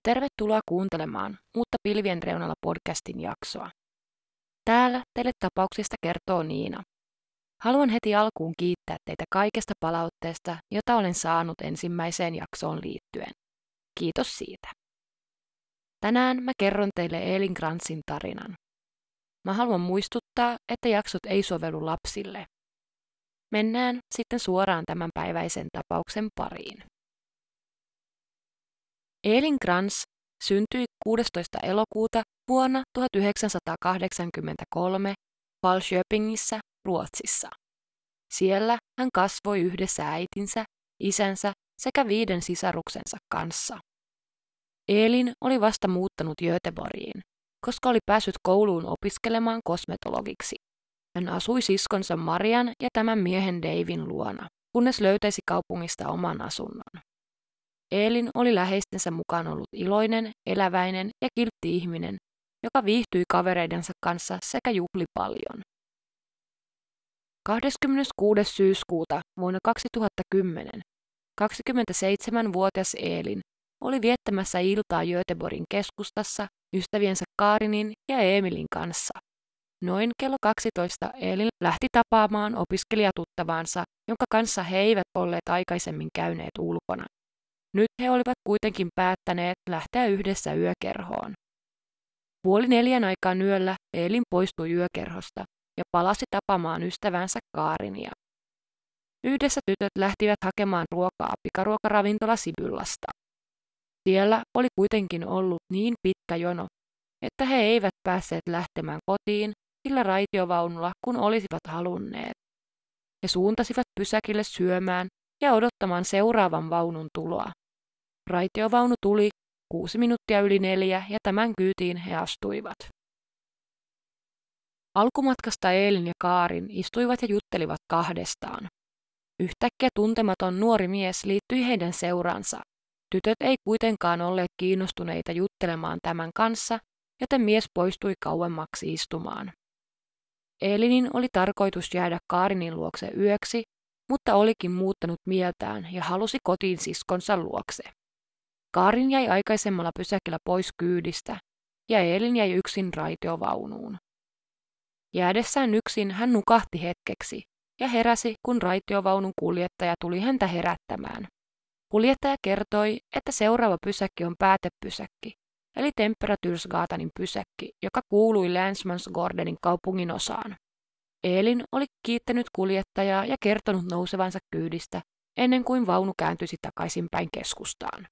ja tervetuloa kuuntelemaan uutta Pilvien reunalla podcastin jaksoa. Täällä teille tapauksista kertoo Niina. Haluan heti alkuun kiittää teitä kaikesta palautteesta, jota olen saanut ensimmäiseen jaksoon liittyen. Kiitos siitä. Tänään mä kerron teille Elin Grantsin tarinan. Mä haluan muistuttaa, että jaksot ei sovellu lapsille. Mennään sitten suoraan tämänpäiväisen tapauksen pariin. Elin Krantz syntyi 16. elokuuta vuonna 1983 Falköpingissä, Ruotsissa. Siellä hän kasvoi yhdessä äitinsä, isänsä sekä viiden sisaruksensa kanssa. Elin oli vasta muuttanut Göteborgiin, koska oli päässyt kouluun opiskelemaan kosmetologiksi. Hän asui siskonsa Marian ja tämän miehen Davin luona, kunnes löytäisi kaupungista oman asunnon. Eelin oli läheistensä mukaan ollut iloinen, eläväinen ja kiltti ihminen, joka viihtyi kavereidensa kanssa sekä juhli paljon. 26. syyskuuta vuonna 2010 27-vuotias Eelin oli viettämässä iltaa Göteborgin keskustassa ystäviensä Kaarinin ja Emilin kanssa. Noin kello 12 Eelin lähti tapaamaan opiskelijatuttavaansa, jonka kanssa he eivät olleet aikaisemmin käyneet ulkona. Nyt he olivat kuitenkin päättäneet lähteä yhdessä yökerhoon. Puoli neljän aikaan yöllä Eelin poistui yökerhosta ja palasi tapamaan ystävänsä Kaarinia. Yhdessä tytöt lähtivät hakemaan ruokaa pikaruokaravintola Sibyllasta. Siellä oli kuitenkin ollut niin pitkä jono, että he eivät päässeet lähtemään kotiin sillä raitiovaunulla, kun olisivat halunneet. He suuntasivat pysäkille syömään ja odottamaan seuraavan vaunun tuloa. Raitiovaunu tuli kuusi minuuttia yli neljä ja tämän kyytiin he astuivat. Alkumatkasta Eelin ja Kaarin istuivat ja juttelivat kahdestaan. Yhtäkkiä tuntematon nuori mies liittyi heidän seuraansa. Tytöt ei kuitenkaan olleet kiinnostuneita juttelemaan tämän kanssa, joten mies poistui kauemmaksi istumaan. Eelinin oli tarkoitus jäädä Kaarinin luokse yöksi, mutta olikin muuttanut mieltään ja halusi kotiin siskonsa luokse. Kaarin jäi aikaisemmalla pysäkillä pois kyydistä ja Eelin jäi yksin raitiovaunuun. Jäädessään yksin hän nukahti hetkeksi ja heräsi, kun raitiovaunun kuljettaja tuli häntä herättämään. Kuljettaja kertoi, että seuraava pysäkki on päätepysäkki, eli Temperatursgatanin pysäkki, joka kuului Länsmansgordenin kaupungin osaan. Eelin oli kiittänyt kuljettajaa ja kertonut nousevansa kyydistä ennen kuin vaunu kääntyisi takaisinpäin keskustaan.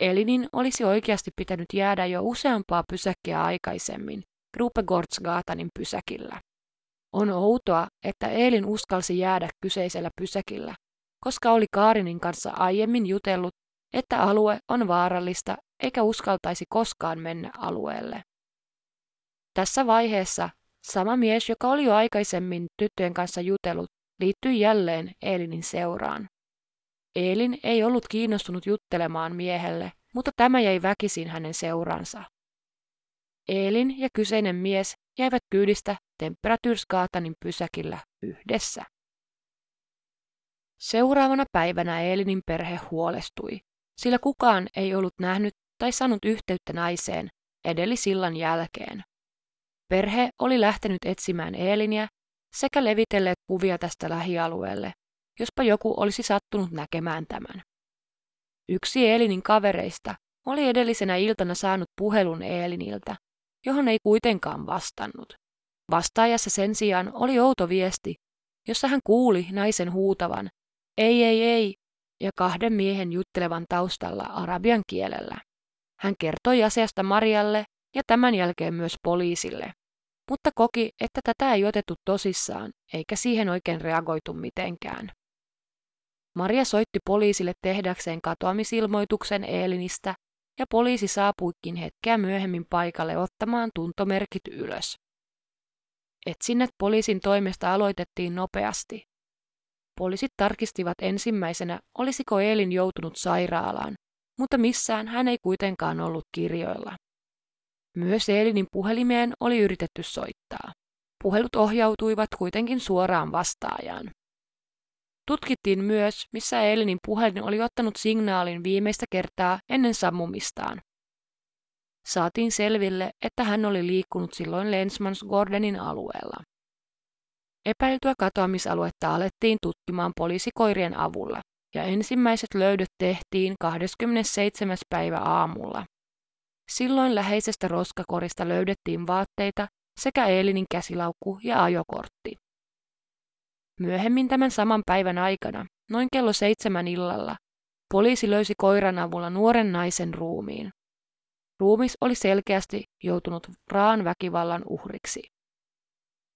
Elinin olisi oikeasti pitänyt jäädä jo useampaa pysäkkiä aikaisemmin, Gruppegårdsgatanin pysäkillä. On outoa, että Elin uskalsi jäädä kyseisellä pysäkillä, koska oli Kaarinin kanssa aiemmin jutellut, että alue on vaarallista eikä uskaltaisi koskaan mennä alueelle. Tässä vaiheessa sama mies, joka oli jo aikaisemmin tyttöjen kanssa jutellut, liittyi jälleen Elinin seuraan. Eelin ei ollut kiinnostunut juttelemaan miehelle, mutta tämä jäi väkisin hänen seuransa. Eelin ja kyseinen mies jäivät kyydistä Temperatyrskaatanin pysäkillä yhdessä. Seuraavana päivänä Eelinin perhe huolestui, sillä kukaan ei ollut nähnyt tai saanut yhteyttä naiseen edellisillan jälkeen. Perhe oli lähtenyt etsimään Eeliniä sekä levitelleet kuvia tästä lähialueelle, jospa joku olisi sattunut näkemään tämän. Yksi Eelinin kavereista oli edellisenä iltana saanut puhelun Eeliniltä, johon ei kuitenkaan vastannut. Vastaajassa sen sijaan oli outo viesti, jossa hän kuuli naisen huutavan, ei, ei, ei, ja kahden miehen juttelevan taustalla arabian kielellä. Hän kertoi asiasta Marialle ja tämän jälkeen myös poliisille, mutta koki, että tätä ei otettu tosissaan, eikä siihen oikein reagoitu mitenkään. Maria soitti poliisille tehdäkseen katoamisilmoituksen Eelinistä, ja poliisi saapuikin hetkeä myöhemmin paikalle ottamaan tuntomerkit ylös. Etsinnät poliisin toimesta aloitettiin nopeasti. Poliisit tarkistivat ensimmäisenä, olisiko Eelin joutunut sairaalaan, mutta missään hän ei kuitenkaan ollut kirjoilla. Myös Eelinin puhelimeen oli yritetty soittaa. Puhelut ohjautuivat kuitenkin suoraan vastaajaan. Tutkittiin myös, missä Elinin puhelin oli ottanut signaalin viimeistä kertaa ennen sammumistaan. Saatiin selville, että hän oli liikkunut silloin Lensmans Gordonin alueella. Epäiltyä katoamisaluetta alettiin tutkimaan poliisikoirien avulla, ja ensimmäiset löydöt tehtiin 27. päivä aamulla. Silloin läheisestä roskakorista löydettiin vaatteita sekä Eelinin käsilaukku ja ajokortti. Myöhemmin tämän saman päivän aikana, noin kello seitsemän illalla, poliisi löysi koiran avulla nuoren naisen ruumiin. Ruumis oli selkeästi joutunut raan väkivallan uhriksi.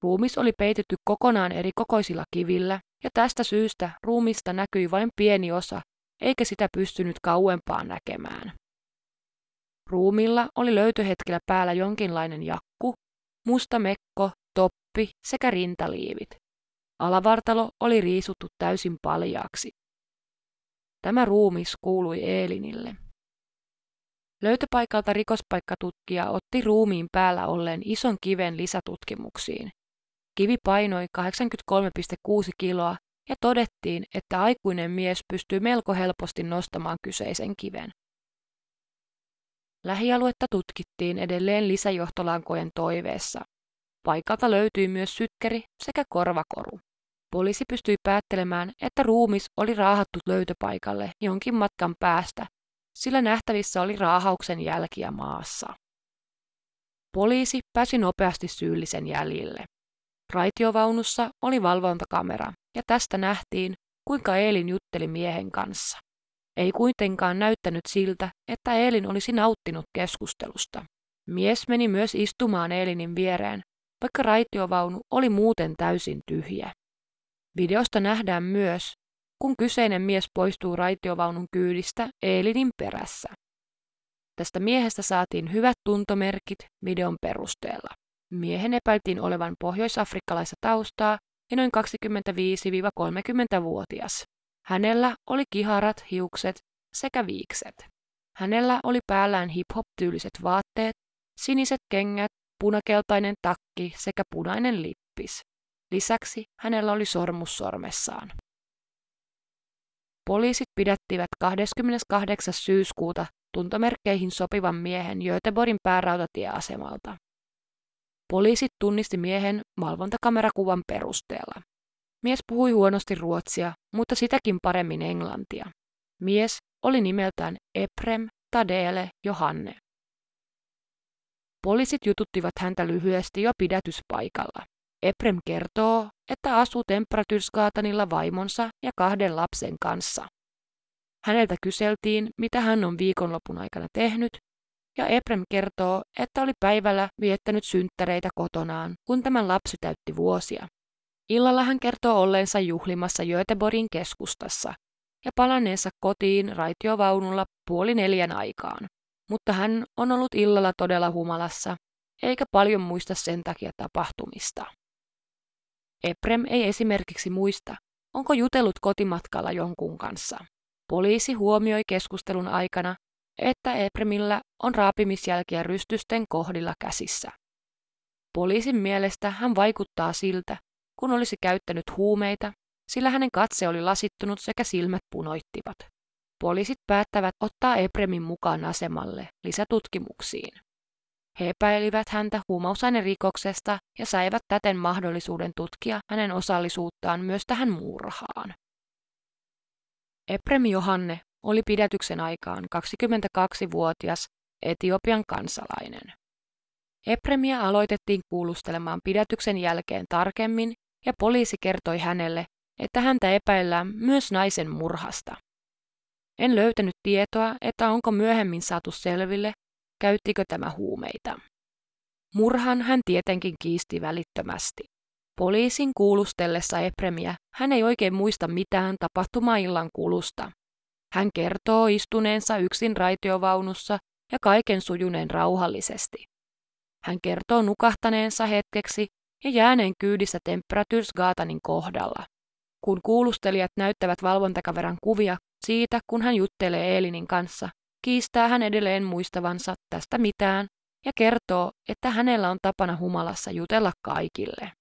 Ruumis oli peitetty kokonaan eri kokoisilla kivillä, ja tästä syystä ruumista näkyi vain pieni osa, eikä sitä pystynyt kauempaan näkemään. Ruumilla oli löytöhetkellä päällä jonkinlainen jakku, musta mekko, toppi sekä rintaliivit. Alavartalo oli riisuttu täysin paljaaksi. Tämä ruumis kuului Eelinille. Löytöpaikalta rikospaikkatutkija otti ruumiin päällä olleen ison kiven lisätutkimuksiin. Kivi painoi 83,6 kiloa ja todettiin, että aikuinen mies pystyy melko helposti nostamaan kyseisen kiven. Lähialuetta tutkittiin edelleen lisäjohtolankojen toiveessa. Paikalta löytyi myös sykkeri sekä korvakoru. Poliisi pystyi päättelemään, että ruumis oli raahattu löytöpaikalle jonkin matkan päästä, sillä nähtävissä oli raahauksen jälkiä maassa. Poliisi pääsi nopeasti syyllisen jäljille. Raitiovaunussa oli valvontakamera, ja tästä nähtiin, kuinka Eelin jutteli miehen kanssa. Ei kuitenkaan näyttänyt siltä, että Eelin olisi nauttinut keskustelusta. Mies meni myös istumaan Eelinin viereen, vaikka raitiovaunu oli muuten täysin tyhjä. Videosta nähdään myös, kun kyseinen mies poistuu raitiovaunun kyydistä Eelinin perässä. Tästä miehestä saatiin hyvät tuntomerkit videon perusteella. Miehen epäiltiin olevan pohjoisafrikkalaista taustaa ja noin 25-30-vuotias. Hänellä oli kiharat, hiukset sekä viikset. Hänellä oli päällään hip-hop-tyyliset vaatteet, siniset kengät, punakeltainen takki sekä punainen lippis. Lisäksi hänellä oli sormus sormessaan. Poliisit pidättivät 28. syyskuuta tuntomerkkeihin sopivan miehen Göteborgin päärautatieasemalta. Poliisit tunnisti miehen valvontakamerakuvan perusteella. Mies puhui huonosti ruotsia, mutta sitäkin paremmin englantia. Mies oli nimeltään Eprem Tadele Johanne. Poliisit jututtivat häntä lyhyesti jo pidätyspaikalla. Eprem kertoo, että asuu Temperaturskaatanilla vaimonsa ja kahden lapsen kanssa. Häneltä kyseltiin, mitä hän on viikonlopun aikana tehnyt, ja Eprem kertoo, että oli päivällä viettänyt synttäreitä kotonaan, kun tämän lapsi täytti vuosia. Illalla hän kertoo olleensa juhlimassa Göteborgin keskustassa ja palanneensa kotiin raitiovaunulla puoli neljän aikaan. Mutta hän on ollut illalla todella humalassa, eikä paljon muista sen takia tapahtumista. Eprem ei esimerkiksi muista, onko jutellut kotimatkalla jonkun kanssa. Poliisi huomioi keskustelun aikana, että Epremillä on raapimisjälkiä rystysten kohdilla käsissä. Poliisin mielestä hän vaikuttaa siltä, kun olisi käyttänyt huumeita, sillä hänen katse oli lasittunut sekä silmät punoittivat. Poliisit päättävät ottaa Epremin mukaan asemalle lisätutkimuksiin. He epäilivät häntä huumausainerikoksesta ja saivat täten mahdollisuuden tutkia hänen osallisuuttaan myös tähän murhaan. Eprem Johanne oli pidätyksen aikaan 22-vuotias Etiopian kansalainen. Epremiä aloitettiin kuulustelemaan pidätyksen jälkeen tarkemmin ja poliisi kertoi hänelle, että häntä epäillään myös naisen murhasta. En löytänyt tietoa, että onko myöhemmin saatu selville, käyttikö tämä huumeita. Murhan hän tietenkin kiisti välittömästi. Poliisin kuulustellessa Epremiä hän ei oikein muista mitään tapahtumaillan kulusta. Hän kertoo istuneensa yksin raitiovaunussa ja kaiken sujuneen rauhallisesti. Hän kertoo nukahtaneensa hetkeksi ja jääneen kyydissä Temperatursgatanin kohdalla. Kun kuulustelijat näyttävät valvontakaveran kuvia siitä, kun hän juttelee Eelinin kanssa, kiistää hän edelleen muistavansa tästä mitään ja kertoo, että hänellä on tapana humalassa jutella kaikille.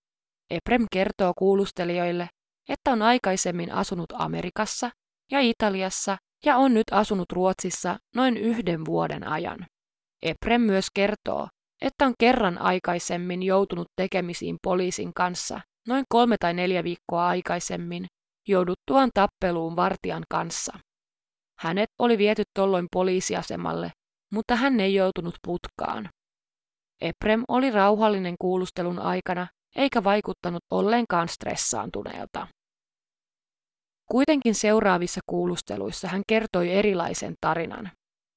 Eprem kertoo kuulustelijoille, että on aikaisemmin asunut Amerikassa ja Italiassa ja on nyt asunut Ruotsissa noin yhden vuoden ajan. Eprem myös kertoo, että on kerran aikaisemmin joutunut tekemisiin poliisin kanssa noin kolme tai neljä viikkoa aikaisemmin jouduttuaan tappeluun vartijan kanssa. Hänet oli viety tolloin poliisiasemalle, mutta hän ei joutunut putkaan. Eprem oli rauhallinen kuulustelun aikana eikä vaikuttanut ollenkaan stressaantuneelta. Kuitenkin seuraavissa kuulusteluissa hän kertoi erilaisen tarinan.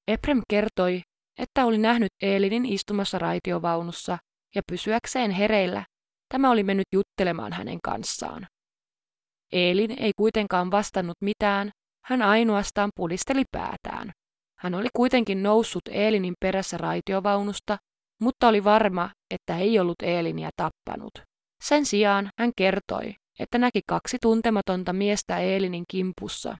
Eprem kertoi, että oli nähnyt Eelinin istumassa raitiovaunussa ja pysyäkseen hereillä tämä oli mennyt juttelemaan hänen kanssaan. Eelin ei kuitenkaan vastannut mitään, hän ainoastaan pudisteli päätään. Hän oli kuitenkin noussut Eelinin perässä raitiovaunusta, mutta oli varma, että ei ollut Eeliniä tappanut. Sen sijaan hän kertoi, että näki kaksi tuntematonta miestä Eelinin kimpussa.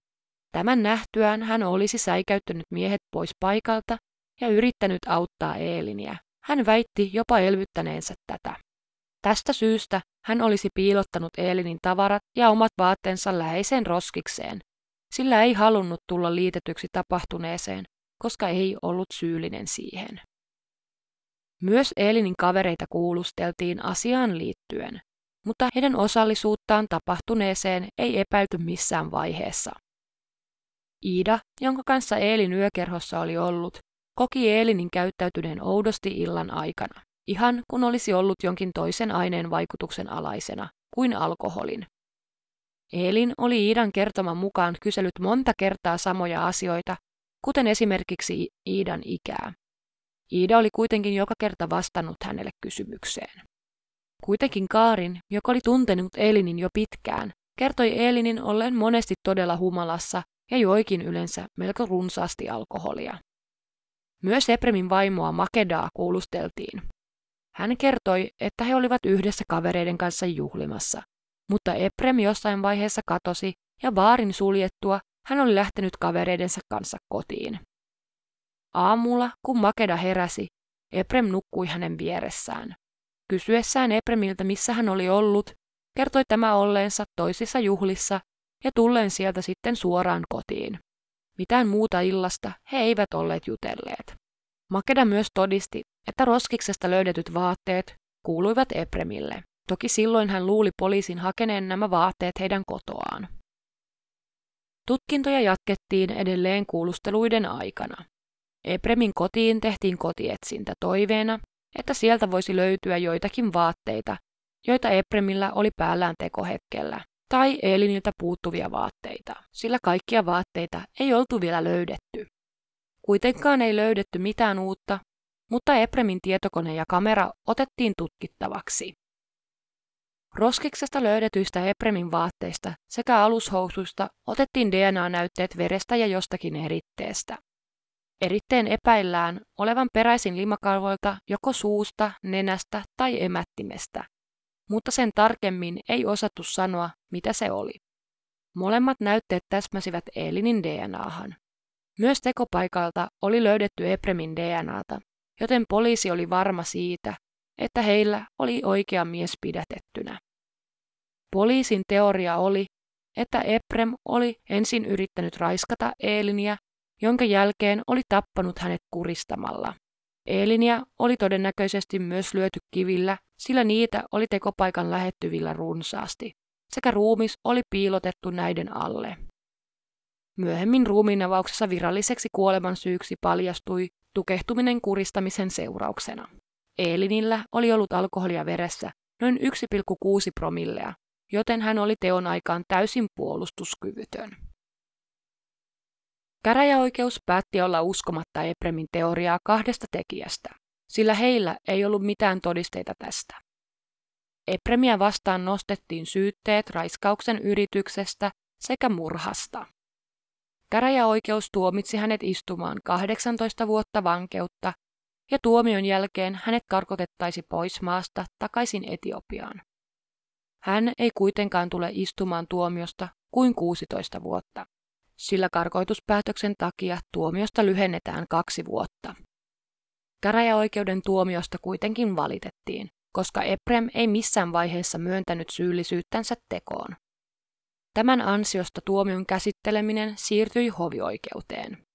Tämän nähtyään hän olisi säikäyttänyt miehet pois paikalta ja yrittänyt auttaa Eeliniä. Hän väitti jopa elvyttäneensä tätä. Tästä syystä hän olisi piilottanut Eelinin tavarat ja omat vaatteensa läheiseen roskikseen, sillä ei halunnut tulla liitetyksi tapahtuneeseen, koska ei ollut syyllinen siihen. Myös Eelinin kavereita kuulusteltiin asiaan liittyen, mutta heidän osallisuuttaan tapahtuneeseen ei epäilty missään vaiheessa. Iida, jonka kanssa Eelin yökerhossa oli ollut, koki Eelinin käyttäytyneen oudosti illan aikana, ihan kun olisi ollut jonkin toisen aineen vaikutuksen alaisena kuin alkoholin. Eelin oli Iidan kertoman mukaan kysellyt monta kertaa samoja asioita, kuten esimerkiksi Iidan ikää. Iida oli kuitenkin joka kerta vastannut hänelle kysymykseen. Kuitenkin Kaarin, joka oli tuntenut Elinin jo pitkään, kertoi Elinin olleen monesti todella humalassa ja joikin yleensä melko runsaasti alkoholia. Myös Epremin vaimoa Makedaa kuulusteltiin. Hän kertoi, että he olivat yhdessä kavereiden kanssa juhlimassa, mutta Eprem jossain vaiheessa katosi ja baarin suljettua hän oli lähtenyt kavereidensa kanssa kotiin. Aamulla, kun Makeda heräsi, Eprem nukkui hänen vieressään. Kysyessään Epremiltä, missä hän oli ollut, kertoi tämä olleensa toisissa juhlissa ja tulleen sieltä sitten suoraan kotiin. Mitään muuta illasta he eivät olleet jutelleet. Makeda myös todisti, että roskiksesta löydetyt vaatteet kuuluivat Epremille. Toki silloin hän luuli poliisin hakeneen nämä vaatteet heidän kotoaan. Tutkintoja jatkettiin edelleen kuulusteluiden aikana. Epremin kotiin tehtiin kotietsintä toiveena, että sieltä voisi löytyä joitakin vaatteita, joita Epremillä oli päällään tekohetkellä, tai Eliniltä puuttuvia vaatteita, sillä kaikkia vaatteita ei oltu vielä löydetty. Kuitenkaan ei löydetty mitään uutta, mutta Epremin tietokone ja kamera otettiin tutkittavaksi. Roskiksesta löydetyistä Epremin vaatteista sekä alushousuista otettiin DNA-näytteet verestä ja jostakin eritteestä. Eritteen epäillään olevan peräisin limakalvoilta joko suusta, nenästä tai emättimestä, mutta sen tarkemmin ei osattu sanoa, mitä se oli. Molemmat näytteet täsmäsivät Elinin DNAhan. Myös tekopaikalta oli löydetty Epremin DNAta, joten poliisi oli varma siitä, että heillä oli oikea mies pidätettynä. Poliisin teoria oli, että Eprem oli ensin yrittänyt raiskata Eeliniä jonka jälkeen oli tappanut hänet kuristamalla. Eelinia oli todennäköisesti myös lyöty kivillä, sillä niitä oli tekopaikan lähettyvillä runsaasti, sekä ruumis oli piilotettu näiden alle. Myöhemmin ruumiinavauksessa viralliseksi kuoleman syyksi paljastui tukehtuminen kuristamisen seurauksena. Eelinillä oli ollut alkoholia veressä noin 1,6 promillea, joten hän oli teon aikaan täysin puolustuskyvytön. Käräjäoikeus päätti olla uskomatta Epremin teoriaa kahdesta tekijästä, sillä heillä ei ollut mitään todisteita tästä. Epremiä vastaan nostettiin syytteet raiskauksen yrityksestä sekä murhasta. Käräjäoikeus tuomitsi hänet istumaan 18 vuotta vankeutta ja tuomion jälkeen hänet karkotettaisi pois maasta takaisin Etiopiaan. Hän ei kuitenkaan tule istumaan tuomiosta kuin 16 vuotta sillä karkoituspäätöksen takia tuomiosta lyhennetään kaksi vuotta. Käräjäoikeuden tuomiosta kuitenkin valitettiin, koska Eprem ei missään vaiheessa myöntänyt syyllisyyttänsä tekoon. Tämän ansiosta tuomion käsitteleminen siirtyi hovioikeuteen.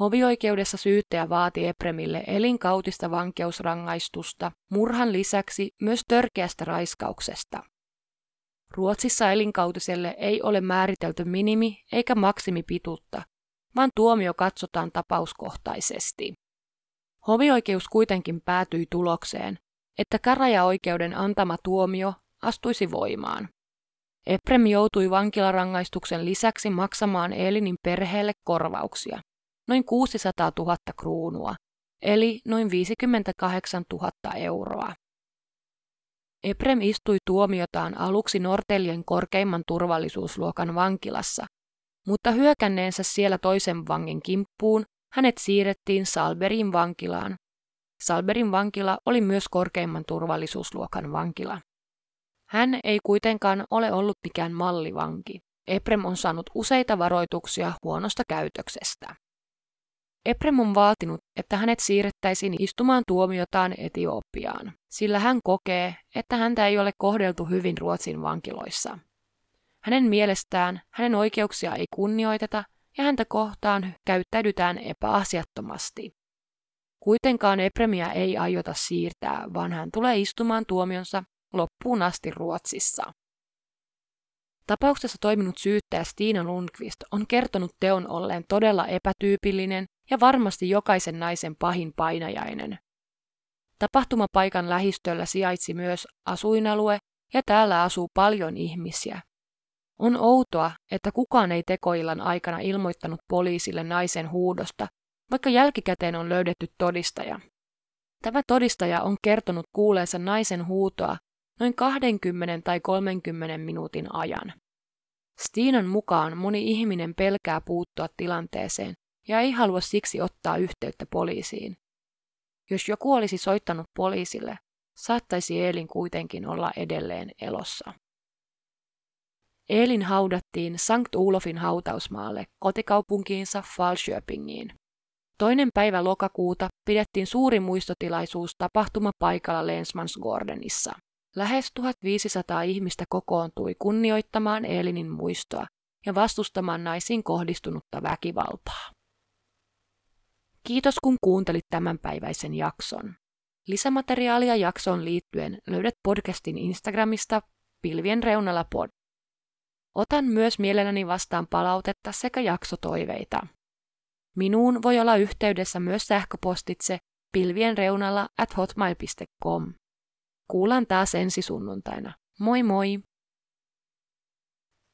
Hovioikeudessa syyttäjä vaati Epremille elinkautista vankeusrangaistusta, murhan lisäksi myös törkeästä raiskauksesta. Ruotsissa elinkautiselle ei ole määritelty minimi- eikä maksimipituutta, vaan tuomio katsotaan tapauskohtaisesti. Hovioikeus kuitenkin päätyi tulokseen, että käräjäoikeuden antama tuomio astuisi voimaan. Eprem joutui vankilarangaistuksen lisäksi maksamaan Elinin perheelle korvauksia, noin 600 000 kruunua, eli noin 58 000 euroa. Eprem istui tuomiotaan aluksi Nortelien korkeimman turvallisuusluokan vankilassa, mutta hyökänneensä siellä toisen vangin kimppuun hänet siirrettiin Salberin vankilaan. Salberin vankila oli myös korkeimman turvallisuusluokan vankila. Hän ei kuitenkaan ole ollut mikään mallivanki. Eprem on saanut useita varoituksia huonosta käytöksestä. Eprem on vaatinut, että hänet siirrettäisiin istumaan tuomiotaan Etiopiaan, sillä hän kokee, että häntä ei ole kohdeltu hyvin Ruotsin vankiloissa. Hänen mielestään hänen oikeuksia ei kunnioiteta ja häntä kohtaan käyttäydytään epäasiattomasti. Kuitenkaan Epremiä ei aiota siirtää, vaan hän tulee istumaan tuomionsa loppuun asti Ruotsissa. Tapauksessa toiminut syyttäjä Stina Lundqvist on kertonut teon olleen todella epätyypillinen ja varmasti jokaisen naisen pahin painajainen. Tapahtumapaikan lähistöllä sijaitsi myös asuinalue ja täällä asuu paljon ihmisiä. On outoa, että kukaan ei tekoillan aikana ilmoittanut poliisille naisen huudosta, vaikka jälkikäteen on löydetty todistaja. Tämä todistaja on kertonut kuuleensa naisen huutoa noin 20 tai 30 minuutin ajan. Stiinan mukaan moni ihminen pelkää puuttua tilanteeseen ja ei halua siksi ottaa yhteyttä poliisiin. Jos joku olisi soittanut poliisille, saattaisi Eelin kuitenkin olla edelleen elossa. Eelin haudattiin Sankt Ulofin hautausmaalle kotikaupunkiinsa Falköpingiin. Toinen päivä lokakuuta pidettiin suuri muistotilaisuus tapahtumapaikalla Lensmansgordenissa. Lähes 1500 ihmistä kokoontui kunnioittamaan Eelinin muistoa ja vastustamaan naisiin kohdistunutta väkivaltaa. Kiitos kun kuuntelit tämänpäiväisen jakson. Lisämateriaalia jaksoon liittyen löydät podcastin Instagramista pilvien reunalla pod. Otan myös mielelläni vastaan palautetta sekä jaksotoiveita. Minuun voi olla yhteydessä myös sähköpostitse pilvien reunalla at hotmail.com. Kuullaan taas ensi sunnuntaina. Moi moi!